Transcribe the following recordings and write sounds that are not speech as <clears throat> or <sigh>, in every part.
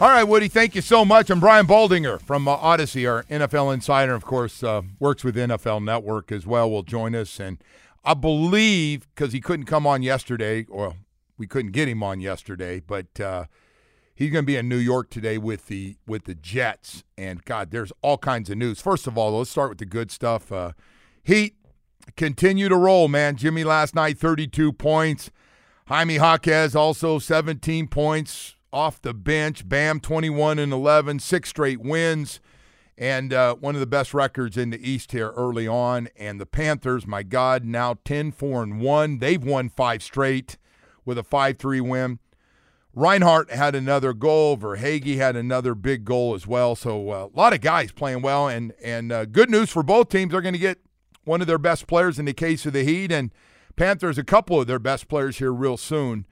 All right, Woody, thank you so much. I'm Brian Baldinger from uh, Odyssey, our NFL insider, of course, uh, works with NFL Network as well, will join us. And I believe, because he couldn't come on yesterday, or we couldn't get him on yesterday, but uh, he's going to be in New York today with the with the Jets. And God, there's all kinds of news. First of all, let's start with the good stuff. Uh, Heat continue to roll, man. Jimmy last night, 32 points. Jaime Jaquez also 17 points off the bench. Bam, 21 and 11, six straight wins, and uh, one of the best records in the East here early on. And the Panthers, my God, now 10 4 and 1. They've won five straight with a 5 3 win. Reinhart had another goal. Verhaeghe had another big goal as well. So uh, a lot of guys playing well, and and uh, good news for both teams. They're going to get one of their best players in the case of the Heat, and Panthers a couple of their best players here real soon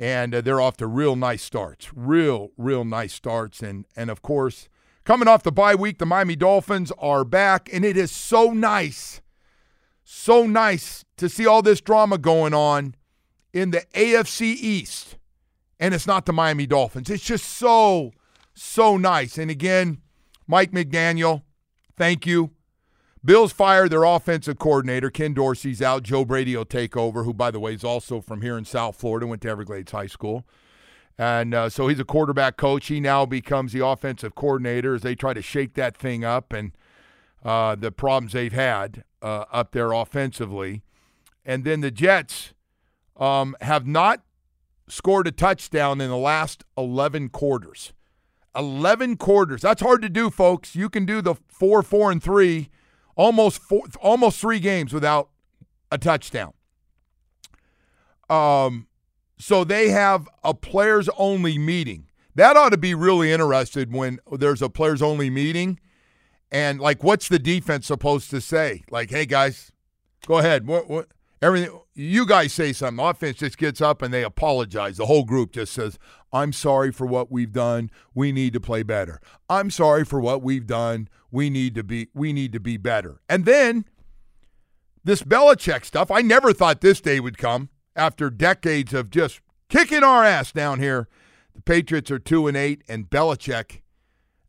and uh, they're off to real nice starts, real, real nice starts. And and of course, coming off the bye week, the Miami Dolphins are back, and it is so nice, so nice to see all this drama going on in the AFC East, and it's not the Miami Dolphins. It's just so, so nice. And again, Mike McDaniel, thank you. Bills fired their offensive coordinator. Ken Dorsey's out. Joe Brady will take over, who, by the way, is also from here in South Florida, went to Everglades High School. And uh, so he's a quarterback coach. He now becomes the offensive coordinator as they try to shake that thing up and uh, the problems they've had uh, up there offensively. And then the Jets um, have not scored a touchdown in the last 11 quarters. 11 quarters. That's hard to do, folks. You can do the 4 4 and 3 almost four, almost three games without a touchdown. Um, so they have a players only meeting. That ought to be really interested when there's a players only meeting. And like, what's the defense supposed to say? Like, hey guys, go ahead. What, what, everything you guys say something. Offense just gets up and they apologize. The whole group just says, "I'm sorry for what we've done. We need to play better. I'm sorry for what we've done. We need to be we need to be better." And then this Belichick stuff. I never thought this day would come after decades of just kicking our ass down here. The Patriots are two and eight, and Belichick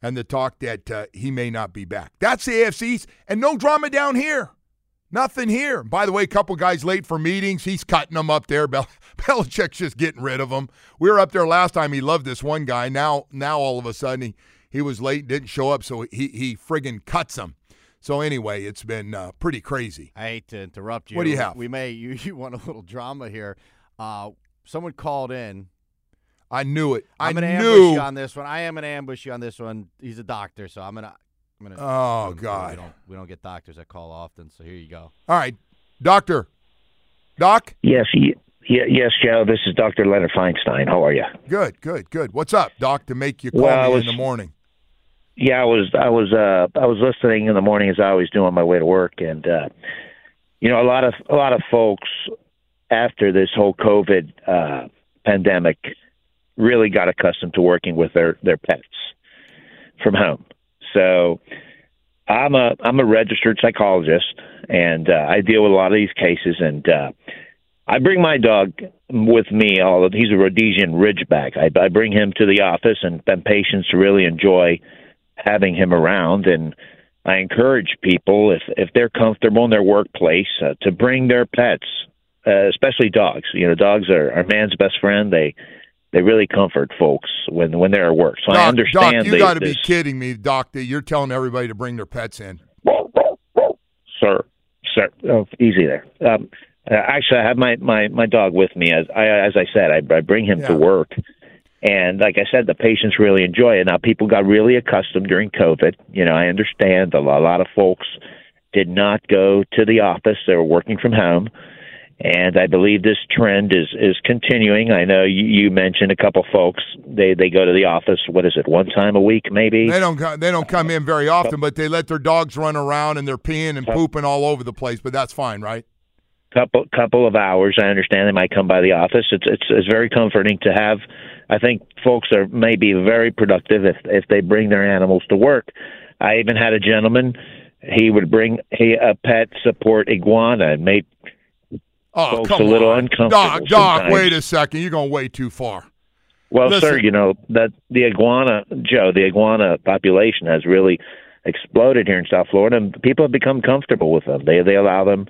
and the talk that uh, he may not be back. That's the AFC's, and no drama down here. Nothing here. By the way, a couple guys late for meetings. He's cutting them up there. <laughs> Bel- Belichick's just getting rid of them. We were up there last time. He loved this one guy. Now, now all of a sudden he, he was late, didn't show up, so he he friggin' cuts him. So anyway, it's been uh, pretty crazy. I hate to interrupt you. What do you have? We may you, <laughs> you want a little drama here. Uh, someone called in. I knew it. I'm I gonna ambush you on this one. I am gonna ambush you on this one. He's a doctor, so I'm gonna. I'm gonna Oh, we- God. We don't, we don't get doctors that call often, so here you go. All right, doctor, doc. Yes, ye- ye- yes, Joe. This is Dr. Leonard Feinstein. How are you? Good, good, good. What's up, doc? To make you call Well, I me was- in the morning. Yeah, I was I was uh I was listening in the morning as I always do on my way to work and uh you know a lot of a lot of folks after this whole COVID uh pandemic really got accustomed to working with their their pets from home. So I'm a I'm a registered psychologist and uh, I deal with a lot of these cases and uh I bring my dog with me. Although he's a Rhodesian Ridgeback, I, I bring him to the office, and, and patients really enjoy having him around. And I encourage people, if if they're comfortable in their workplace, uh, to bring their pets, uh, especially dogs. You know, dogs are, are man's best friend. They they really comfort folks when when they're at work. So I understand. doc, you got to be kidding me, doc. That you're telling everybody to bring their pets in. sir, sir, oh, easy there. Um, actually, I have my, my, my dog with me. As I as I said, I, I bring him Yeah. to work, and like I said, the patients really enjoy it. Now, people got really accustomed during COVID. You know, I understand a lot, a lot of folks did not go to the office; they were working from home, and I believe this trend is is continuing. I know you, you mentioned a couple folks they they go to the office. What is it? One time a week, maybe. They don't co- they don't come in very often, but they let their dogs run around and they're peeing and pooping all over the place. But that's fine, right? couple couple of hours. I understand they might come by the office. It's it's it's very comforting to have. I think folks are maybe very productive if if they bring their animals to work. I even had a gentleman. He would bring he, a pet support iguana and made Oh, folks come a little on. uncomfortable. Doc, Doc, sometimes. wait a second. You're going way too far. Well, Listen. sir, you know that the iguana, Joe, the iguana population has really exploded here in South Florida, and people have become comfortable with them. They they allow them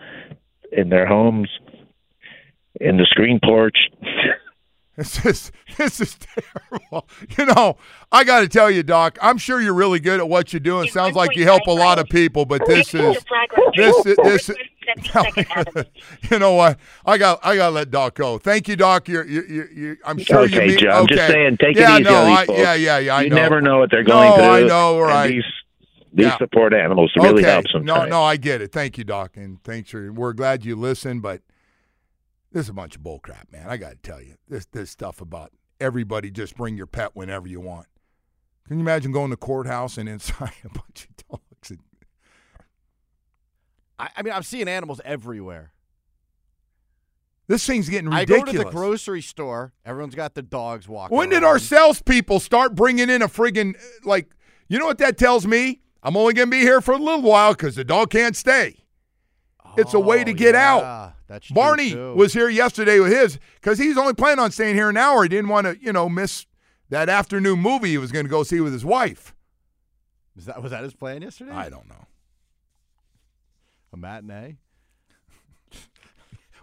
in their homes, in the screen porch. <laughs> This is this is terrible. You know, I got to tell you, Doc. I'm sure you're really good at what you're doing. Sounds like you help a lot of people, but this is this is this. is- <laughs> you know what? I got I got to let Doc go. Thank you, Doc. You're you you. you I'm sure you okay, mean. Joe. I'm just saying, take yeah, it easy no, on these I, folks. yeah, yeah, yeah. I you know. never know what they're going No, through. I know, and right. These these Yeah. support animals really okay. help sometimes. No, no, I get it. Thank you, Doc, and thanks for. We're glad you listened, but this is a bunch of bullcrap, man. I got to tell you, this this stuff about everybody just bring your pet whenever you want. Can you imagine going to courthouse and inside <laughs> a bunch of dogs? I, I mean, I'm seeing animals everywhere. this thing's getting ridiculous. I go to the grocery store. Everyone's got the dogs walking. when did around. our salespeople start bringing in a friggin' uh, like? You know what that tells me? I'm only gonna be here for a little while because the dog can't stay. It's a way to Oh, get out. That's Barney was here yesterday with his because he's only planning on staying here an hour. He didn't want to, you know, miss that afternoon movie he was going to go see with his wife. Was that was that his plan yesterday? I don't know. A matinee. <laughs>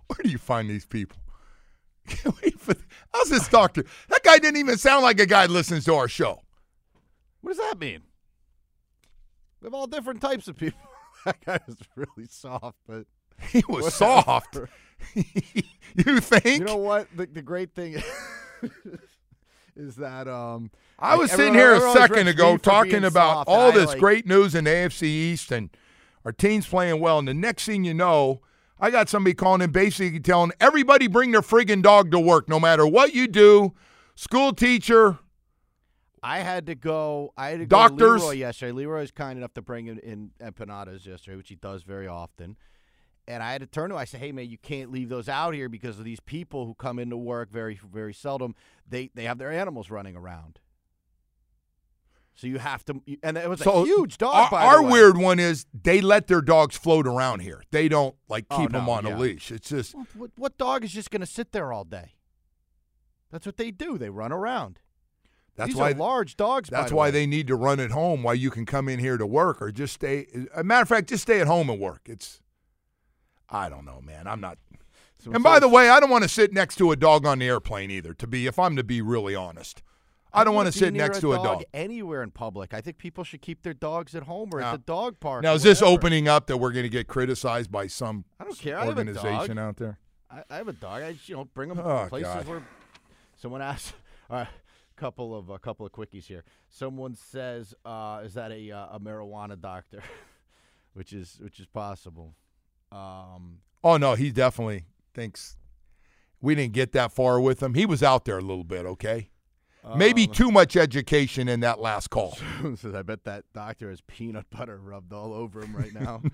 Where do you find these people? <laughs> Can't wait for how's this doctor? That guy didn't even sound like a guy that listens to our show. What does that mean? We have all different types of people. <laughs> that guy was really soft, but He was whatever. soft. you think? You know what? The, the great thing is that um, I like, was sitting everyone- here a second ago talking about soft, all and I, this like- great news in AFC East and our team's playing well. And the next thing you know, I got somebody calling in basically telling everybody bring their friggin' dog to work, no matter what you do. School teacher, I had to go. I had to Doctors. go to Leroy yesterday. Leroy was kind enough to bring in, in empanadas yesterday, which he does very often. And I had to turn to him. I said, "Hey, man, you can't leave those out here because of these people who come into work very, very seldom. They they have their animals running around. So you have to. And it was So a huge dog. our, by our weird one is they let their dogs float around here. They don't like Oh, keep them on yeah. a leash. It's just Well, What, what dog is just going to sit there all day? That's what they do. They run around. that's These why are large dogs. by That's the why way. they need to run at home while you can come in here to work or just stay. A matter of fact, just stay at home and work. It's, I don't know, man. I'm not. So And by the way, I don't want to sit next to a dog on the airplane either. To be, if I'm to be really honest, I don't want wanna sit next to a dog. anywhere in public. I think people should keep their dogs at home or Now- at the dog park. Now, is this opening up that we're going to get criticized by some I don't care. I have a organization dog. out there? I, I have a dog. I just, you know bring them Oh, places God. where someone asks. All right, <laughs> couple of a couple of quickies here. Someone says, uh, "Is that a uh, a marijuana doctor?" <laughs> which is which is possible. Um, Oh no, he definitely thinks we didn't get that far with him. He was out there a little bit, okay. Maybe um, too much education in that last call. <laughs> Says, "I bet that doctor has peanut butter rubbed all over him right now." <laughs>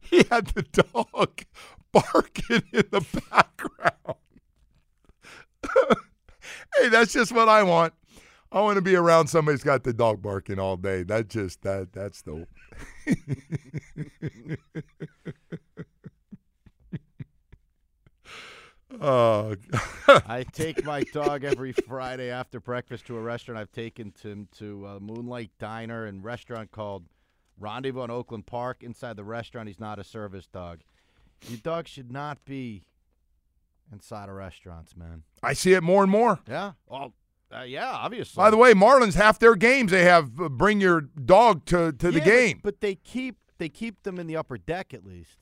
he had the dog <laughs> barking in the background. hey, that's just what I want. I want to be around somebody who's got the dog barking all day. That just that that's the Oh, I take my dog every Friday after breakfast to a restaurant. I've taken him to a uh, Moonlight Diner and restaurant called Rendezvous in Oakland Park. Inside the restaurant, he's not a service dog. Your dog should not be inside of restaurants, man. I see it more and more. Yeah. Well, uh, yeah, obviously. By the way, Marlins half their games they have uh, bring your dog to, to the Yeah, but- game. but, they keep they keep them in the upper deck at least.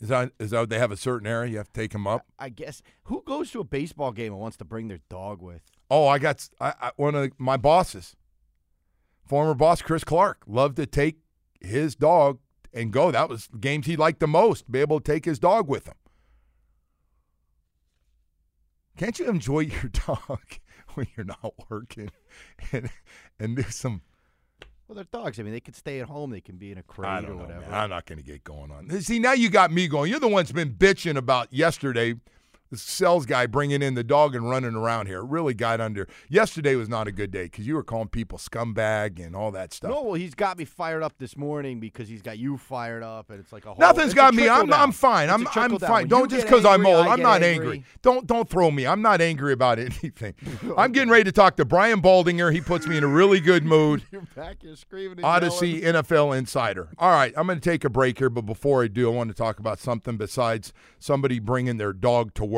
Is that is that they have a certain area you have to take them up? I guess who goes to a baseball game and wants to bring their dog with? Oh, I got I, I, one of my bosses former boss Chris Clark loved to take his dog and go. That was games he liked the most, be able to take his dog with him. Can't you enjoy <laughs> your dog when you're not working <laughs> and, and do some Well, they're dogs. I mean, they could stay at home. They can be in a crate or know, whatever. man. I'm not going to get going on. See, now you got me going. You're the one's been bitching about yesterday. The sales guy bringing in the dog and running around here It really got under. Yesterday was not a good day because you were calling people scumbag and all that stuff. No, well, he's got me fired up this morning because he's got you fired up, and it's like a whole. Nothing's got me. I'm. I'm fine. It's I'm I'm fine. When Don't just because I'm old. I'm not angry. angry. Don't don't throw me. I'm not angry about <laughs> anything. I'm getting ready to talk to Brian Baldinger. He puts me in a really good mood. <laughs> You're back here screaming. Odyssey yelling. NFL Insider. All right, I'm going to take a break here, but before I do, I want to talk about something besides somebody bringing their dog to work.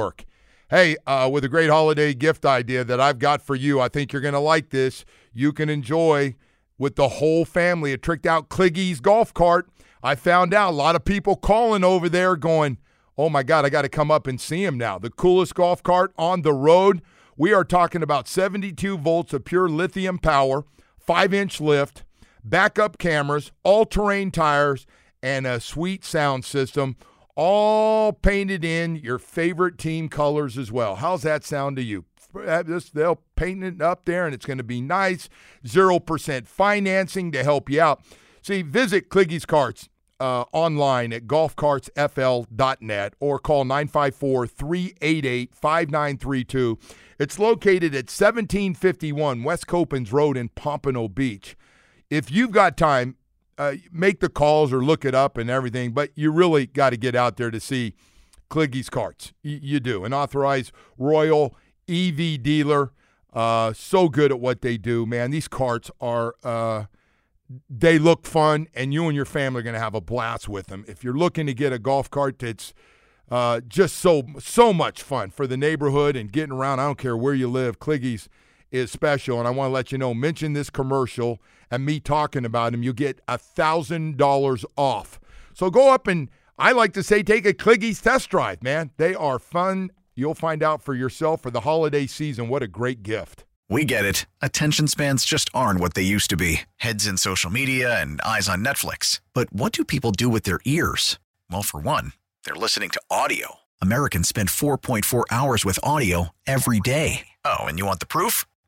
Hey, uh, with a great holiday gift idea that I've got for you, I think you're going to like this. You can enjoy with the whole family a tricked out Cliggy's golf cart. I found out a lot of people calling over there going, oh my God, I got to come up and see him now. The coolest golf cart on the road. We are talking about 72 volts of pure lithium power, five inch lift, backup cameras, all terrain tires, and a sweet sound system, all painted in your favorite team colors as well. How's that sound to you? They'll paint it up there and it's going to be nice. 0% financing to help you out. See, visit Cliggy's Carts uh, online at golfcartsfl.net or call 954 388 5932. It's located at 1751 West Copans Road in Pompano Beach. If you've got time, uh, make the calls or look it up and everything, but you really got to get out there to see Cliggy's Carts. Y- you do. An authorized Royal EV dealer. Uh, so good at what they do, man. These carts are, uh, they look fun, and you and your family are going to have a blast with them. If you're looking to get a golf cart that's uh, just so so much fun for the neighborhood and getting around, I don't care where you live, Cliggy's is special. And I want to let you know, mention this commercial and me talking about him, you get a thousand dollars off. So go up and I like to say take a Cliggy's test drive, man. They are fun. You'll find out for yourself for the holiday season. What a great gift. We get it. Attention spans just aren't what they used to be heads in social media and eyes on Netflix. But what do people do with their ears? Well, for one, they're listening to audio. Americans spend 4.4 hours with audio every day. Oh, and you want the proof?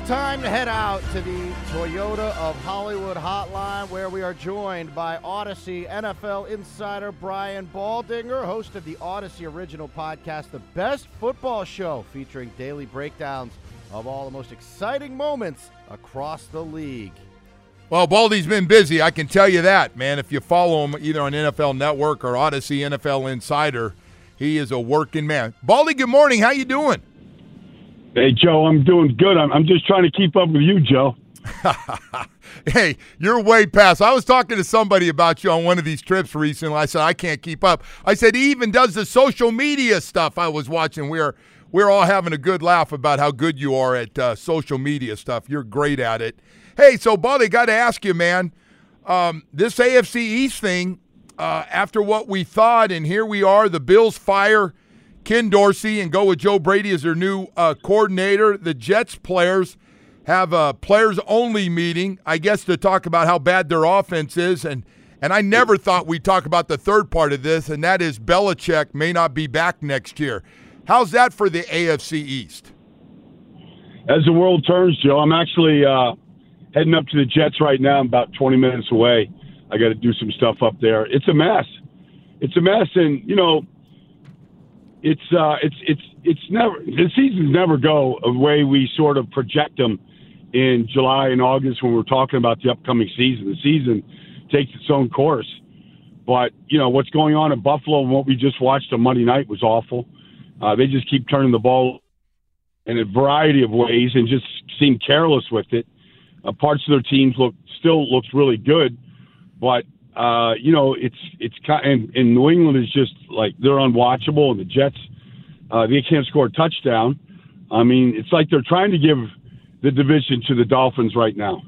It is time to head out to the Toyota of Hollywood hotline where we are joined by Odyssey NFL insider Brian Baldinger, host of the Odyssey original podcast, The Best Football Show, featuring daily breakdowns of all the most exciting moments across the league. Well, Baldy's been busy. I can tell you that, man. If you follow him either on NFL Network or Odyssey NFL Insider, he is a working man. Baldy, good morning. How you doing? Hey, Joe, I'm doing good. I'm, I'm just trying to keep up with you, Joe. <laughs> Hey, you're way past. I was talking to somebody about you on one of these trips recently. I said I can't keep up. I said he even does the social media stuff. I was watching. We're we're all having a good laugh about how good you are at uh, social media stuff. You're great at it. Hey, so Baldy, got to ask you, man. Um, this AFC East thing, uh, after what we thought, and here we are. The Bills fire Ken Dorsey and go with Joe Brady as their new uh, coordinator. The Jets players have a players only meeting, I guess, to talk about how bad their offense is. And and I never thought we'd talk about the third part of this, and that is Belichick may not be back next year. How's that for the AFC East? As the world turns, Joe, I'm actually uh, heading up to the Jets right now. I'm about 20 minutes away. I got to do some stuff up there. It's a mess. It's a mess, and you know, it's uh, it's it's it's never the seasons never go the way we sort of project them in July and August when we're talking about the upcoming season. The season takes its own course, but you know what's going on in Buffalo and what we just watched on Monday night was awful. Uh, they just keep turning the ball in a variety of ways and just seem careless with it. Uh, parts of their teams look still looks really good, but uh, you know, it's it's and, and New England is just like they're unwatchable, and the Jets uh, they can't score a touchdown. I mean, it's like they're trying to give the division to the Dolphins right now.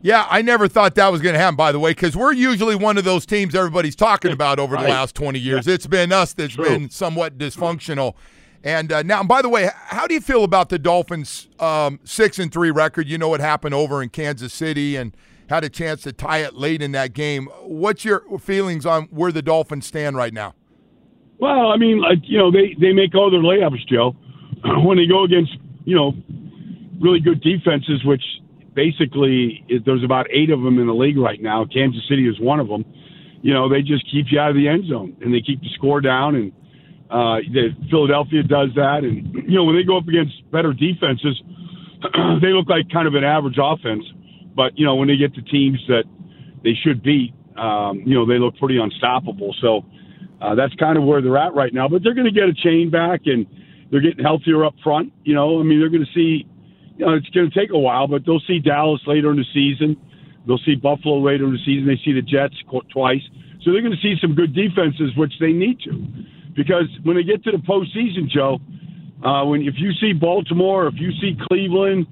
Yeah, I never thought that was going to happen, by the way, because we're usually one of those teams everybody's talking about over right. the last 20 years. Yeah. It's been us that's True. been somewhat dysfunctional. And uh, now, by the way, how do you feel about the Dolphins' um, six and three record? You know what happened over in Kansas City and had a chance to tie it late in that game. What's your feelings on where the Dolphins stand right now? Well, I mean, like you know, they they make all their layups, Joe, <clears throat> when they go against you know really good defenses, which basically is, there's about eight of them in the league right now. Kansas City is one of them. You know, they just keep you out of the end zone and they keep the score down and uh, the, Philadelphia does that, and <clears throat> you know when they go up against better defenses, <clears throat> they look like kind of an average offense. But you know when they get to teams that they should beat, um, you know they look pretty unstoppable. So uh, that's kind of where they're at right now. But they're going to get a chain back, and they're getting healthier up front. You know, I mean they're going to see. You know, it's going to take a while, but they'll see Dallas later in the season. They'll see Buffalo later in the season. They see the Jets twice. So they're going to see some good defenses, which they need to because when they get to the postseason, Joe, uh, when if you see Baltimore, if you see Cleveland,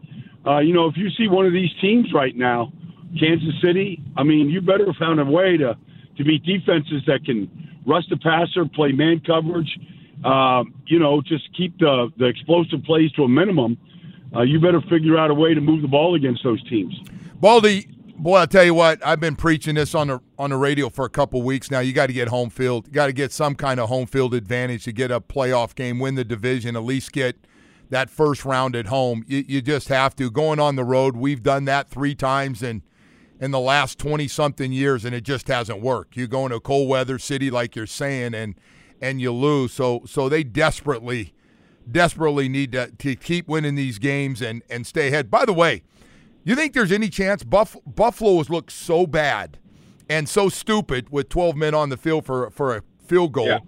uh, you know, if you see one of these teams right now, Kansas City, I mean, you better have found a way to to beat defenses that can rush the passer, play man coverage, um, you know, just keep the the explosive plays to a minimum. Uh, you better figure out a way to move the ball against those teams. Baldy, Boy, I'll tell you what, I've been preaching this on the on the radio for a couple weeks now. You got to get home field. You got to get some kind of home field advantage to get a playoff game, win the division, at least get that first round at home. You, you just have to. Going on the road, we've done that three times in in the last twenty something years, and it just hasn't worked. You go into a cold weather city like you're saying, and and you lose. So so they desperately, desperately need to, to keep winning these games and and stay ahead. By the way you think there's any chance Buff- Buffalo has looked so bad and so stupid with 12 men on the field for for a field goal? Yeah.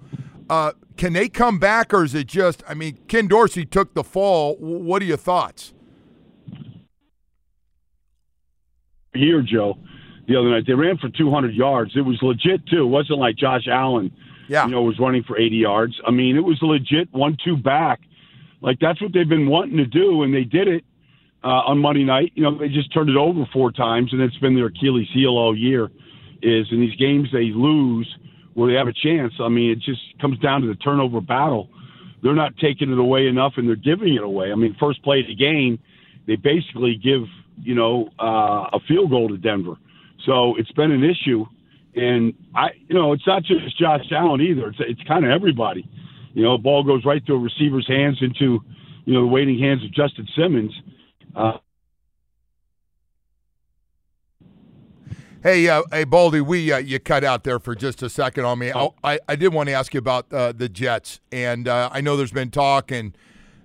Uh, can they come back, or is it just? I mean, Ken Dorsey took the fall. What are your thoughts? Here, Joe, the other night they ran for 200 yards. It was legit too. It wasn't like Josh Allen, yeah. you know, was running for 80 yards. I mean, it was legit one-two back. Like that's what they've been wanting to do, and they did it uh, on Monday night. You know, they just turned it over four times, and it's been their Achilles heel all year. Is in these games they lose where they have a chance. I mean, it just comes down to the turnover battle. They're not taking it away enough, and they're giving it away. I mean, first play of the game, they basically give you know uh, a field goal to Denver. So it's been an issue, and I, you know, it's not just Josh Allen either. It's it's kind of everybody. You know, the ball goes right through a receiver's hands into, you know, the waiting hands of Justin Simmons, uh, Hey, uh, hey, Baldy, we uh, you cut out there for just a second on me. Oh. I, I did want to ask you about uh, the Jets, and uh, I know there's been talk, and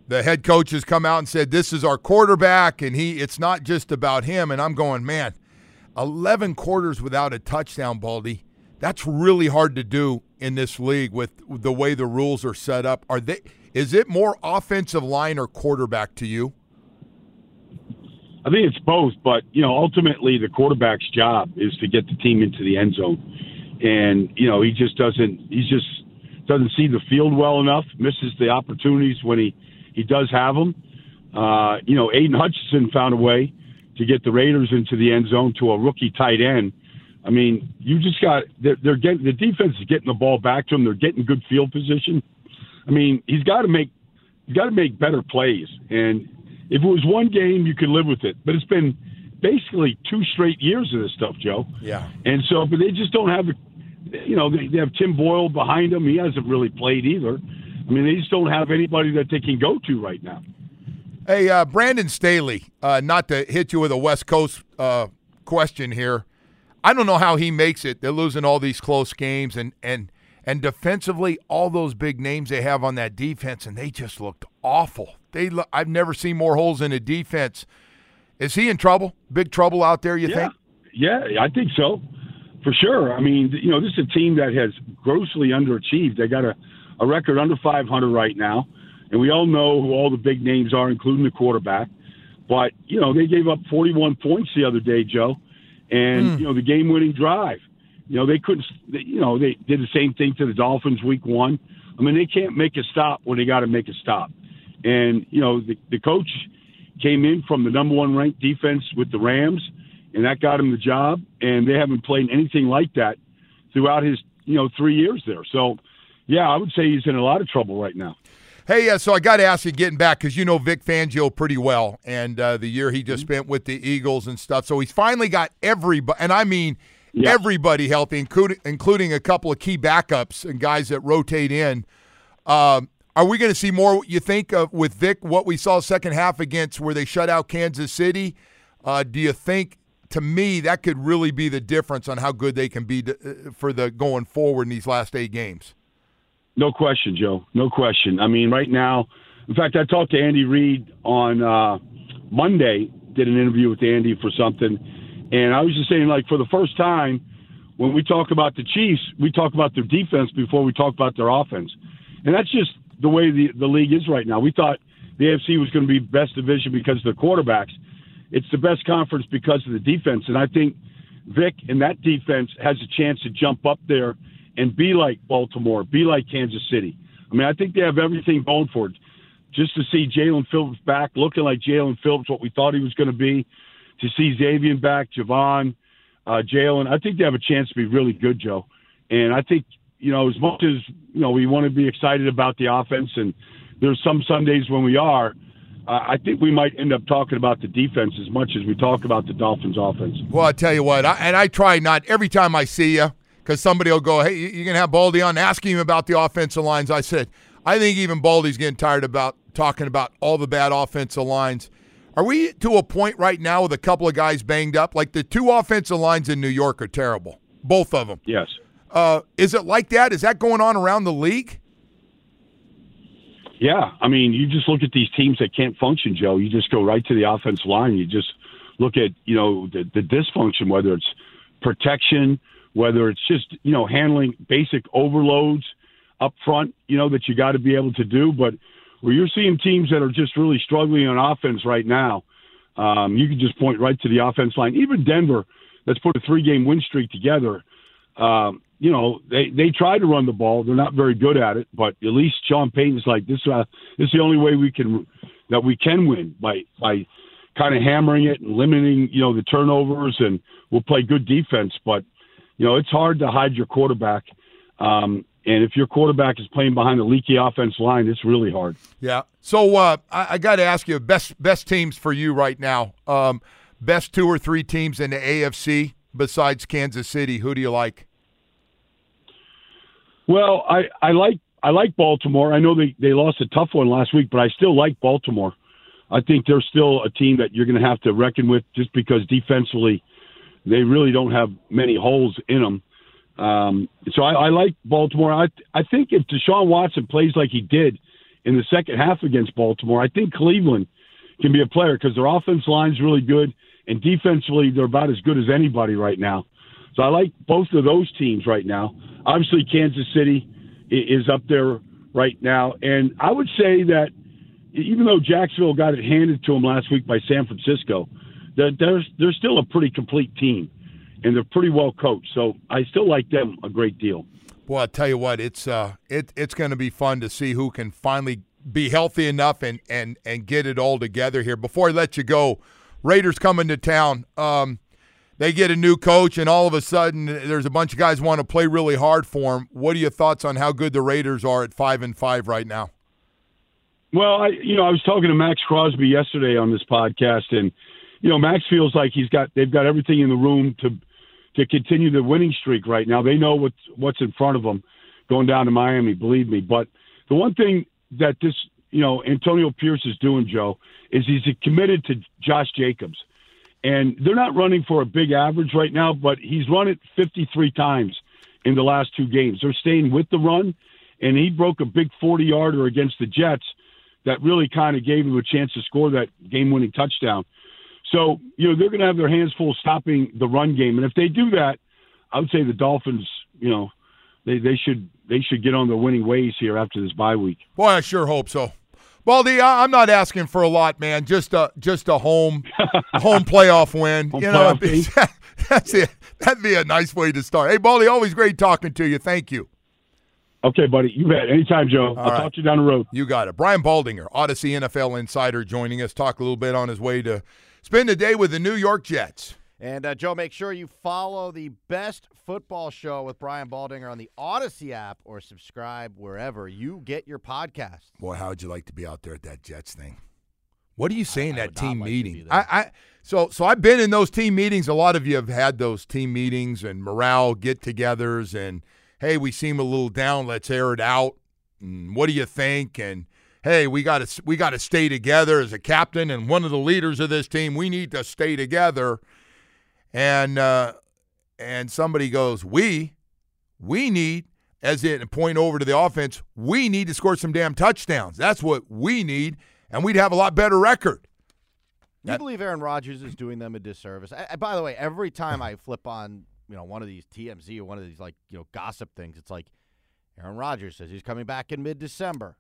the head coach has come out and said this is our quarterback, and he it's not just about him. And I'm going, man, 11 quarters without a touchdown, Baldy. That's really hard to do in this league with the way the rules are set up. Are they? Is it more offensive line or quarterback to you? I think it's both, but you know, ultimately the quarterback's job is to get the team into the end zone, and you know he just doesn't. He just doesn't see the field well enough. Misses the opportunities when he he does have them. Uh, you know, Aidan Hutchinson found a way to get the Raiders into the end zone to a rookie tight end. I mean, you just got they're, they're getting the defense is getting the ball back to him. They're getting good field position. I mean, he's got to make he's got to make better plays, and if it was one game, you could live with it. But it's been basically two straight years of this stuff, Joe. Yeah. And so, but they just don't have, you know, they, they have Tim Boyle behind them. He hasn't really played either. I mean, they just don't have anybody that they can go to right now. Hey, uh, Brandon Staley, uh, not to hit you with a West Coast uh, question here. I don't know how he makes it. They're losing all these close games, and and and defensively, all those big names they have on that defense, and they just looked awful. They, I've never seen more holes in a defense. Is he in trouble? Big trouble out there? You yeah. think? Yeah, I think so, for sure. I mean, you know, this is a team that has grossly underachieved. They got a, a record under 500 right now, and we all know who all the big names are, including the quarterback. But you know, they gave up 41 points the other day, Joe, and mm. you know the game-winning drive. You know, they couldn't. You know, they did the same thing to the Dolphins week one. I mean, they can't make a stop when they got to make a stop. And you know, the, the coach came in from the number one ranked defense with the Rams, and that got him the job. And they haven't played anything like that throughout his you know three years there. So, yeah, I would say he's in a lot of trouble right now. Hey, uh, so I got to ask you, getting back because you know Vic Fangio pretty well, and uh, the year he just mm-hmm. spent with the Eagles and stuff. So he's finally got everybody, and I mean everybody healthy, including including a couple of key backups and guys that rotate in. Um, are we going to see more? You think of with Vic what we saw second half against where they shut out Kansas City? Uh, do you think? To me, that could really be the difference on how good they can be to, uh, for the going forward in these last eight games. No question, Joe. No question. I mean, right now, in fact, I talked to Andy Reid on uh, Monday. Did an interview with Andy for something, and I was just saying, like, for the first time, when we talk about the Chiefs, we talk about their defense before we talk about their offense, and that's just the way the the league is right now. We thought the AFC was going to be best division because of the quarterbacks. It's the best conference because of the defense, and I think Vic and that defense has a chance to jump up there and be like Baltimore, be like Kansas City. I mean, I think they have everything going for it. Just to see Jaelan Phillips back, looking like Jaelan Phillips, what we thought he was going to be, to see Xavier back, Javon, uh, Jalen, I think they have a chance to be really good, Joe. And I think, you know, as much as, you know, we want to be excited about the offense, and there's some Sundays when we are, uh, I think we might end up talking about the defense as much as we talk about the Dolphins' offense. Well, I tell you what, I, and I try not every time I see you, because somebody will go, hey, you're gonna have Baldy on asking him about the offensive lines. I said, I think even Baldy's getting tired about talking about all the bad offensive lines. Are we to a point right now with a couple of guys banged up? Like the two offensive lines in New York are terrible, both of them. Yes. Uh, is it like that? Is that going on around the league? Yeah, I mean, you just look at these teams that can't function, Joe. You just go right to the offensive line. You just look at you know the, the dysfunction, whether it's protection, whether it's just you know handling basic overloads up front, you know that you got to be able to do. But where you're seeing teams that are just really struggling on offense right now, um, you can just point right to the offense line. Even Denver, that's put a three-game win streak together. Um, you know, they they try to run the ball. They're not very good at it, but at least Sean Payton's like this. Uh, this is the only way we can that we can win by by kind of hammering it and limiting you know the turnovers, and we'll play good defense. But you know, it's hard to hide your quarterback. Um, and if your quarterback is playing behind a leaky offense line, it's really hard. Yeah. So uh, I, I got to ask you, best best teams for you right now. Um, best two or three teams in the AFC besides Kansas City. Who do you like? Well, I, I like I like Baltimore. I know they, they lost a tough one last week, but I still like Baltimore. I think they're still a team that you're going to have to reckon with just because defensively they really don't have many holes in them. Um, so I, I like Baltimore. I I think if Deshaun Watson plays like he did in the second half against Baltimore, I think Cleveland can be a player because their offense line's really good and defensively they're about as good as anybody right now. So I like both of those teams right now. Obviously, Kansas City is up there right now, and I would say that even though Jacksonville got it handed to them last week by San Francisco, they're, they're, they're still a pretty complete team, and they're pretty well coached. So I still like them a great deal. Well, I tell you what, it's uh, it, it's going to be fun to see who can finally be healthy enough and, and, and get it all together here. Before I let you go, Raiders coming to town. Um, they get a new coach, and all of a sudden, there's a bunch of guys want to play really hard for him. What are your thoughts on how good the Raiders are at five and five right now? Well, I you know I was talking to Maxx Crosby yesterday on this podcast, and you know, Max feels like he's got they've got everything in the room to to continue the winning streak right now. They know what's what's in front of them going down to Miami, believe me. But the one thing that this you know Antonio Pierce is doing, Joe, is he's committed to Josh Jacobs. And they're not running for a big average right now, but he's run it 53 times in the last two games. They're staying with the run, and he broke a big 40 yarder against the Jets that really kind of gave him a chance to score that game winning touchdown. So, you know, they're going to have their hands full stopping the run game. And if they do that, I would say the Dolphins, you know, they, they should they should get on their winning ways here after this bye week. Boy, I sure hope so. Baldy, I'm not asking for a lot, man. Just a just a home <laughs> home playoff win. Home you know, <laughs> That's it. That'd be a nice way to start. Hey, Baldy, always great talking to you. Thank you. Okay, buddy. You bet. Anytime, Joe. I'll right. talk to you down the road. You got it. Brian Baldinger, Odyssey NFL insider, joining us. Talk a little bit on his way to spend the day with the New York Jets. And uh, Joe, make sure you follow the best football show with Brian Baldinger on the Odyssey app or subscribe wherever you get your podcast. Boy, how would you like to be out there at that Jets thing? What are you saying I that team like meeting? I, I so so I've been in those team meetings. A lot of you have had those team meetings and morale get-togethers and hey, we seem a little down. Let's air it out. And what do you think? And hey, we got to we got to stay together as a captain and one of the leaders of this team. We need to stay together. And uh, and somebody goes, we we need as it point over to the offense. We need to score some damn touchdowns. That's what we need, and we'd have a lot better record. You believe Aaron Rodgers is doing them a disservice? I, I- by the way, every time I flip on, you know, one of these TMZ or one of these like, you know, gossip things, it's like Aaron Rodgers says he's coming back in mid-December.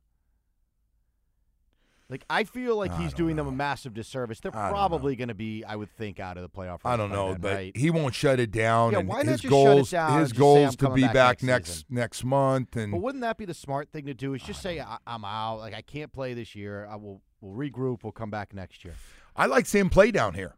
Like I feel like I he's doing them a massive disservice. They're probably going to be, I would think, out of the playoff. I don't know, then, but right? he won't shut it down. Yeah, and why not his just shut it down his goals to be back back next next next month, and But wouldn't that be the smart thing to do? Is just say I, I'm out. Like I can't play this year. I will. We'll regroup. We'll come back next year. I like seeing play down here.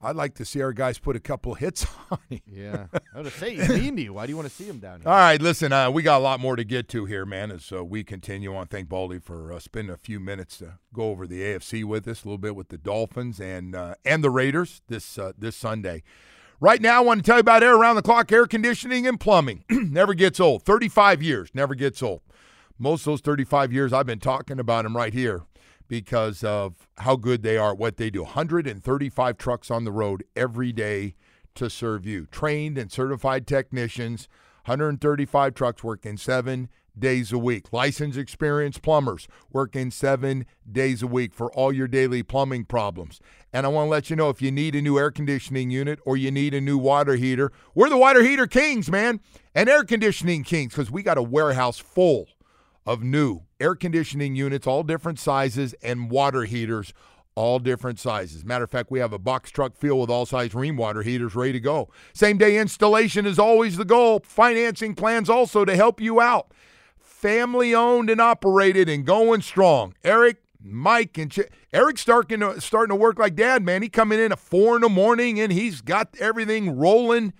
I'd like to see our guys put a couple hits <laughs> on him. Yeah, I was say he's mean to you. Why do you want to see him down here? All right, listen, uh, we got a lot more to get to here, man. As uh, we continue on, thank Baldy for uh, spending a few minutes to go over the AFC with us, a little bit with the Dolphins and uh, and the Raiders this uh, this Sunday. Right now, I want to tell you about air around the clock air conditioning and plumbing. <clears throat> never gets old. Thirty five years, never gets old. Most of those thirty five years, I've been talking about them right here because of how good they are, at what they do. 135 trucks on the road every day to serve you. Trained and certified technicians, 135 trucks working seven days a week. Licensed, experienced plumbers working seven days a week for all your daily plumbing problems. And I want to let you know if you need a new air conditioning unit or you need a new water heater, we're the water heater kings, man, and air conditioning kings because we got a warehouse full of new air conditioning units, all different sizes, and water heaters, all different sizes. Matter of fact, we have a box truck filled with all size Rheem water heaters ready to go. Same day installation is always the goal. Financing plans also to help you out. Family owned and operated and going strong. Eric, Mike, and Ch- Eric's starting to, starting to work like dad, man. He coming in at four in the morning and he's got everything rolling.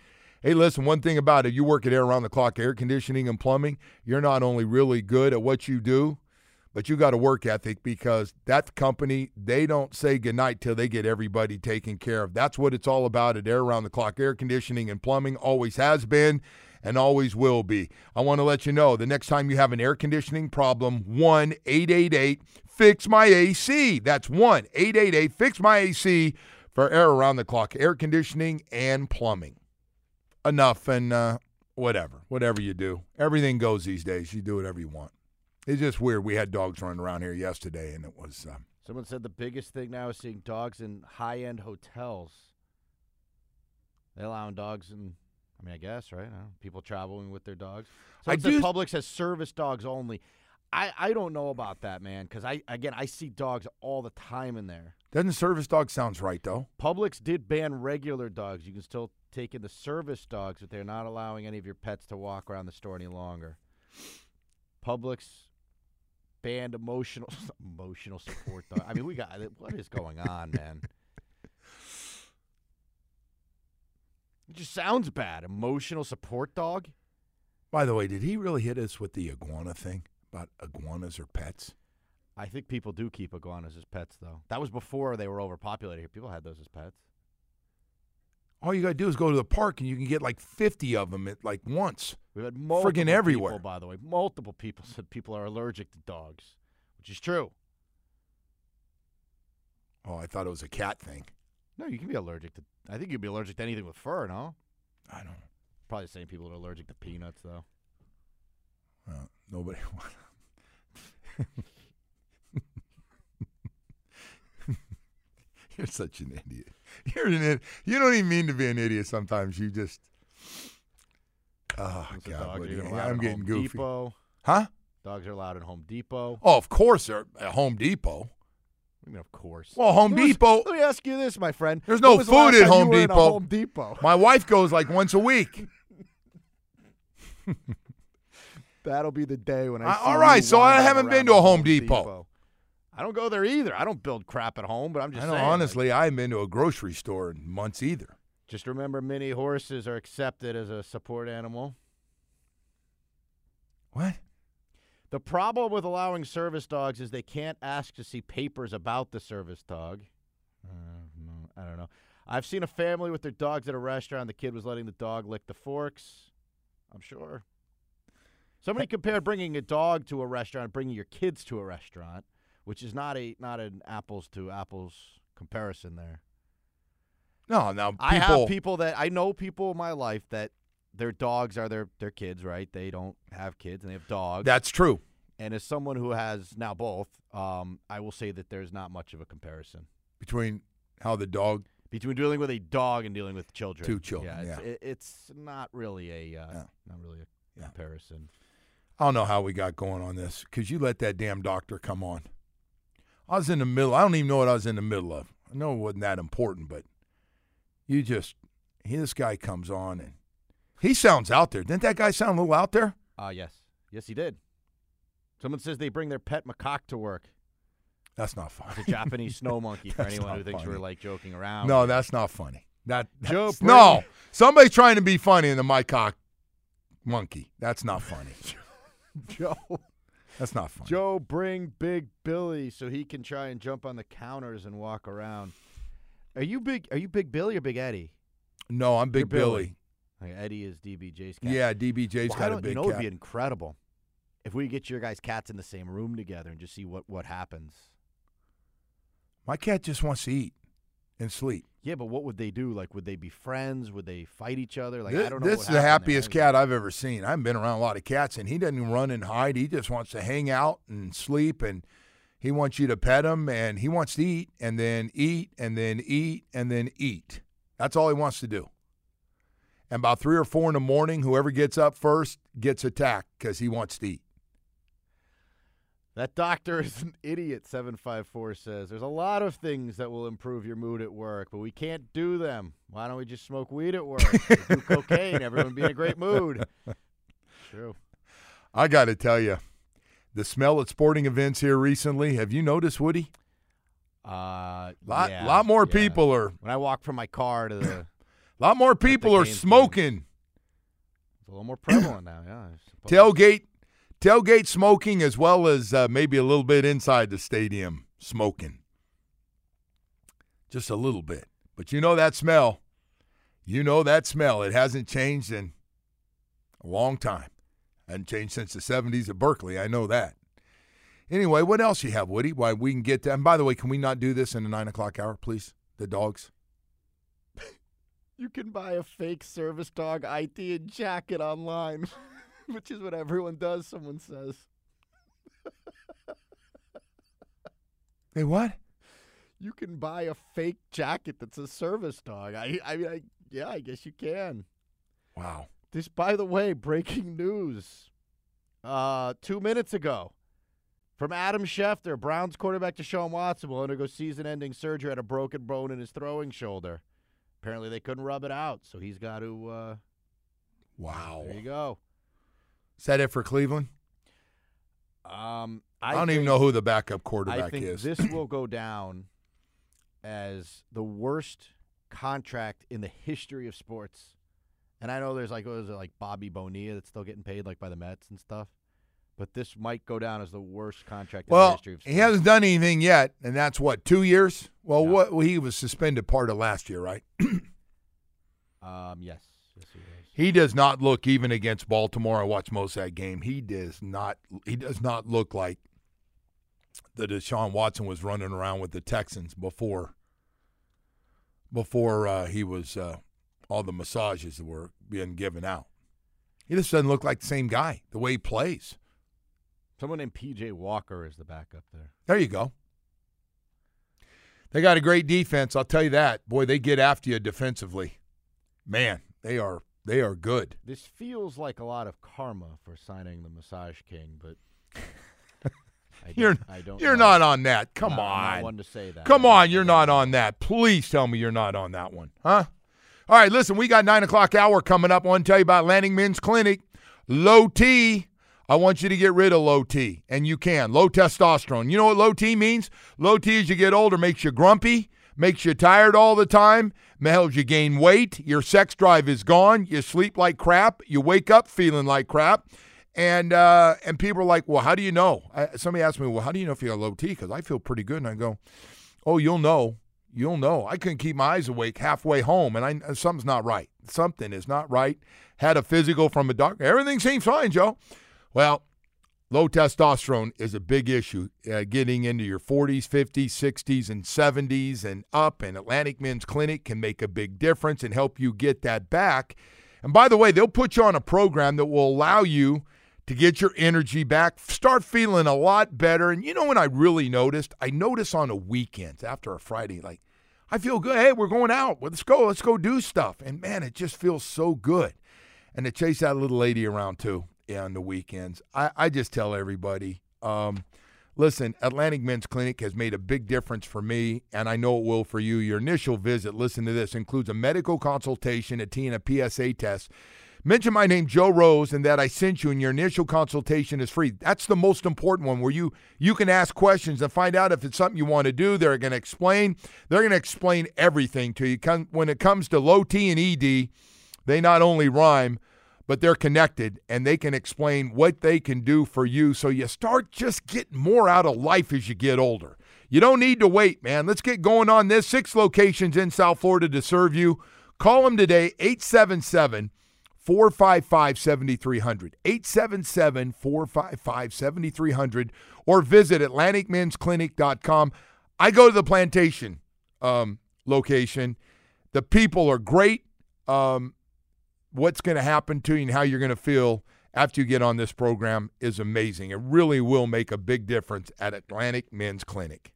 Hey, listen, one thing about it, you work at air around the clock air conditioning and plumbing, you're not only really good at what you do, but you got a work ethic because that company, they don't say goodnight till they get everybody taken care of. That's what it's all about at air around the clock air conditioning and plumbing, always has been and always will be. I want to let you know the next time you have an air conditioning problem, 1 888 Fix My AC. That's 1 888 Fix My AC for air around the clock air conditioning and plumbing enough and uh, whatever, whatever you do. Everything goes these days. You do whatever you want. It's just weird. We had dogs running around here yesterday, and it was. Uh, Someone said the biggest thing now is seeing dogs in high-end hotels. They allowing dogs in. I mean, I guess right. I people traveling with their dogs. So I do- Publix has service dogs only. I, I don't know about that, man, because I again I see dogs all the time in there. doesn't service dog sounds right though? Publix did ban regular dogs. You can still take in the service dogs, but they're not allowing any of your pets to walk around the store any longer. Publix banned emotional <laughs> emotional support dog. I mean, we got what is going on, man? It just sounds bad. Emotional support dog. By the way, did he really hit us with the iguana thing about iguanas or pets? I think people do keep iguanas as pets, though. That was before they were overpopulated here. People had those as pets. All you got to do is go to the park and you can get like 50 of them at like once. We've had multiple people, everywhere. by the way. Multiple people said people are allergic to dogs, which is true. Oh, I thought it was a cat thing. No, you can be allergic to. I think you'd be allergic to anything with fur. No, I don't. probably the same people that are allergic to peanuts, though. Uh, nobody. <laughs> <laughs> You're such an idiot. <laughs> You're an idiot. You don't even mean to be an idiot. Sometimes you just. Oh God, Woody, I'm getting Home goofy. Depot. Huh? Dogs are allowed at Home Depot. Oh, of course they're at Home Depot. I mean, of course. Well, Home was- Depot- Let me ask you this, my friend. There's no was the food at Home in Depot. Home Depot. My wife goes like once a week. <laughs> That'll be the day when I. Uh, all right, so I haven't been to a the Home Depot. I don't go there either. I don't build crap at home, but I'm just I know, saying. like, honestly, I haven't been to a grocery store in months either. just remember, mini horses are accepted as a support animal. What? The problem with allowing service dogs is they can't ask to see papers about the service dog. Uh, no, I don't know. I've seen a family with their dogs at a restaurant. The kid was letting the dog lick the forks. I'm sure. Somebody compared bringing a dog to a restaurant, bringing your kids to a restaurant, which is not a not an apples to apples comparison there. No, now people. I have people that I know people in my life that their dogs are their their kids, right? They don't have kids and they have dogs. That's true. And as someone who has now both, um, I will say that there's not much of a comparison Between how the dog. between dealing with a dog and dealing with children. Two children, Yeah, it's, yeah. it, it's not really a uh, Yeah. not really a comparison. I don't know how we got going on this because you let that damn doctor come on. I was in the middle. I don't even know what I was in the middle of. I know it wasn't that important, but you just, this guy comes on and he sounds out there. Didn't that guy sound a little out there? Uh yes, yes, he did. Someone says they bring their pet macaque to work. That's not funny. It's a Japanese snow <laughs> monkey for anyone who thinks we're like joking around. No, that's not funny. That Joe, bring- no, somebody's trying to be funny in the macaque monkey. That's not funny. <laughs> Joe. That's not fun. Joe, bring Big Billy so he can try and jump on the counters and walk around. Are you big? Are you Big Billy or Big Eddie? No, I'm Big You're Billy. Billy. Like, Eddie is DBJ's cat. Yeah, DBJ's Why got a big You know, cat. it'd be incredible if we get your guys' cats in the same room together and just see what what happens. my cat just wants to eat and sleep. Yeah, but what would they do? Like, would they be friends? Would they fight each other? Like, this I don't know. this is the happened there. happiest cat I've ever seen. I haven't been around a lot of cats, and he doesn't run and hide. He just wants to hang out and sleep, and he wants you to pet him, and he wants to eat, and then eat, and then eat, and then eat. That's all he wants to do. And about three or four in the morning, whoever gets up first gets attacked because he wants to eat. That doctor is an idiot, 754 says. There's a lot of things that will improve your mood at work, but we can't do them. Why don't we just smoke weed at work? do <laughs> cocaine, everyone be in a great mood. True. I got to tell you, the smell at sporting events here recently. Have you noticed, Woody? Uh, Lot, yeah, lot more yeah. people are, When I walk from my car to the, <coughs> lot more people are smoking. it's a little more prevalent now. Yeah. Tailgate tailgate smoking as well as uh, maybe a little bit inside the stadium smoking. Just a little bit. But you know that smell. You know that smell. It hasn't changed in a long time. Hasn't changed since the 70s at berkeley. I know that. Anyway what else you have woody why we can get that and by the way can we not do this in the nine o'clock hour please? The dogs? <laughs> You can buy a fake service dog ID and jacket online, <laughs> <laughs> which is what everyone does, someone says. <laughs> hey what You can buy a fake jacket that's a service dog. I I mean I yeah, I guess you can. wow This by the way, breaking news. Uh 2 minutes ago. From Adam Schefter, Browns quarterback Deshaun Watson will undergo season-ending surgery at a broken bone in his throwing shoulder. Apparently they couldn't rub it out, so he's got to uh wow there you go. Is that it for cleveland Um i, I, don't even know who the backup I quarterback think is this <clears throat> will go down as the worst contract in the history of sports. And I know there's like what was it like Bobby Bonilla that's still getting paid like by the Mets and stuff. But this might go down as the worst contract in the Well, history of sports. he hasn't done anything yet, and that's what two years. Well, Yeah. what well, he was suspended part of last year, right? <clears throat> Um yes. Yes he does not look even against Baltimore. I watched most of that game. He does not. He does not look like the Deshaun Watson was running around with the Texans before. Before uh, he was uh, all the massages that were being given out, he just doesn't look like the same guy. The way he plays. Someone named PJ Walker is the backup there. There you go. They got a great defense, I'll tell you that. Boy, they get after you defensively. Man, they are they are good. This feels like a lot of karma for signing the Massage King, but <laughs> I don't- You're I don't you're know. not on that. Come I'm on. not one to say that. Come on, you're not on that. Please tell me you're not on that one, huh? All right, listen, we got nine o'clock hour coming up. I want to tell you about Atlantic Men's Clinic. Low T. I want you to get rid of low T, and you can. Low testosterone. You know what low T means? Low T as you get older makes you grumpy, makes you tired all the time, helps you gain weight. Your sex drive is gone. You sleep like crap. You wake up feeling like crap. And uh, and people are like, well, how do you know? I, somebody asked me, well, how do you know if you got low T? Because I feel pretty good. And I go, oh, you'll know. You'll know. I couldn't keep my eyes awake halfway home, and I something's not right. Something is not right. Had a physical from a doctor. Everything seems fine, Joe. Well, low testosterone is a big issue. Uh, getting into your 40s, 50s, 60s, and 70s and up, and Atlantic Men's Clinic can make a big difference and help you get that back. And by the way, they'll put you on a program that will allow you to get your energy back, start feeling a lot better. And you know when I really noticed? I notice on a weekend after a Friday, like I feel good. Hey, we're going out. Let's go. Let's go do stuff. And man, it just feels so good. And to chase that little lady around too on the weekends. I, I just tell everybody, um, listen, Atlantic Men's Clinic has made a big difference for me, and I know it will for you. Your initial visit, listen to this, includes a medical consultation, a T, and a PSA test. Mention my name, Joe Rose, and that I sent you, and your initial consultation is free. That's the most important one, where you you can ask questions and find out if it's something you want to do. They're going to explain. They're going to explain everything to you. When it comes to low T and ED, they not only rhyme, but they're connected, and they can explain what they can do for you. So you start just getting more out of life as you get older. You don't need to wait, man. Let's get going on this. Six locations in South Florida to serve you. Call them today, 877- 455 7300. 877 455 7300. Or visit AtlanticMen'sClinic.com. I go to the plantation um, location. The people are great. Um, what's going to happen to you and how you're going to feel after you get on this program is amazing. It really will make a big difference at Atlantic Men's Clinic.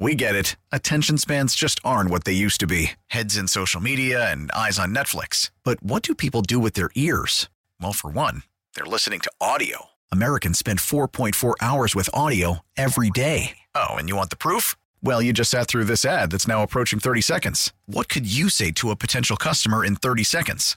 We get it. Attention spans just aren't what they used to be heads in social media and eyes on Netflix. But what do people do with their ears? Well, for one, they're listening to audio. Americans spend 4.4 hours with audio every day. Oh, and you want the proof? Well, you just sat through this ad that's now approaching 30 seconds. What could you say to a potential customer in 30 seconds?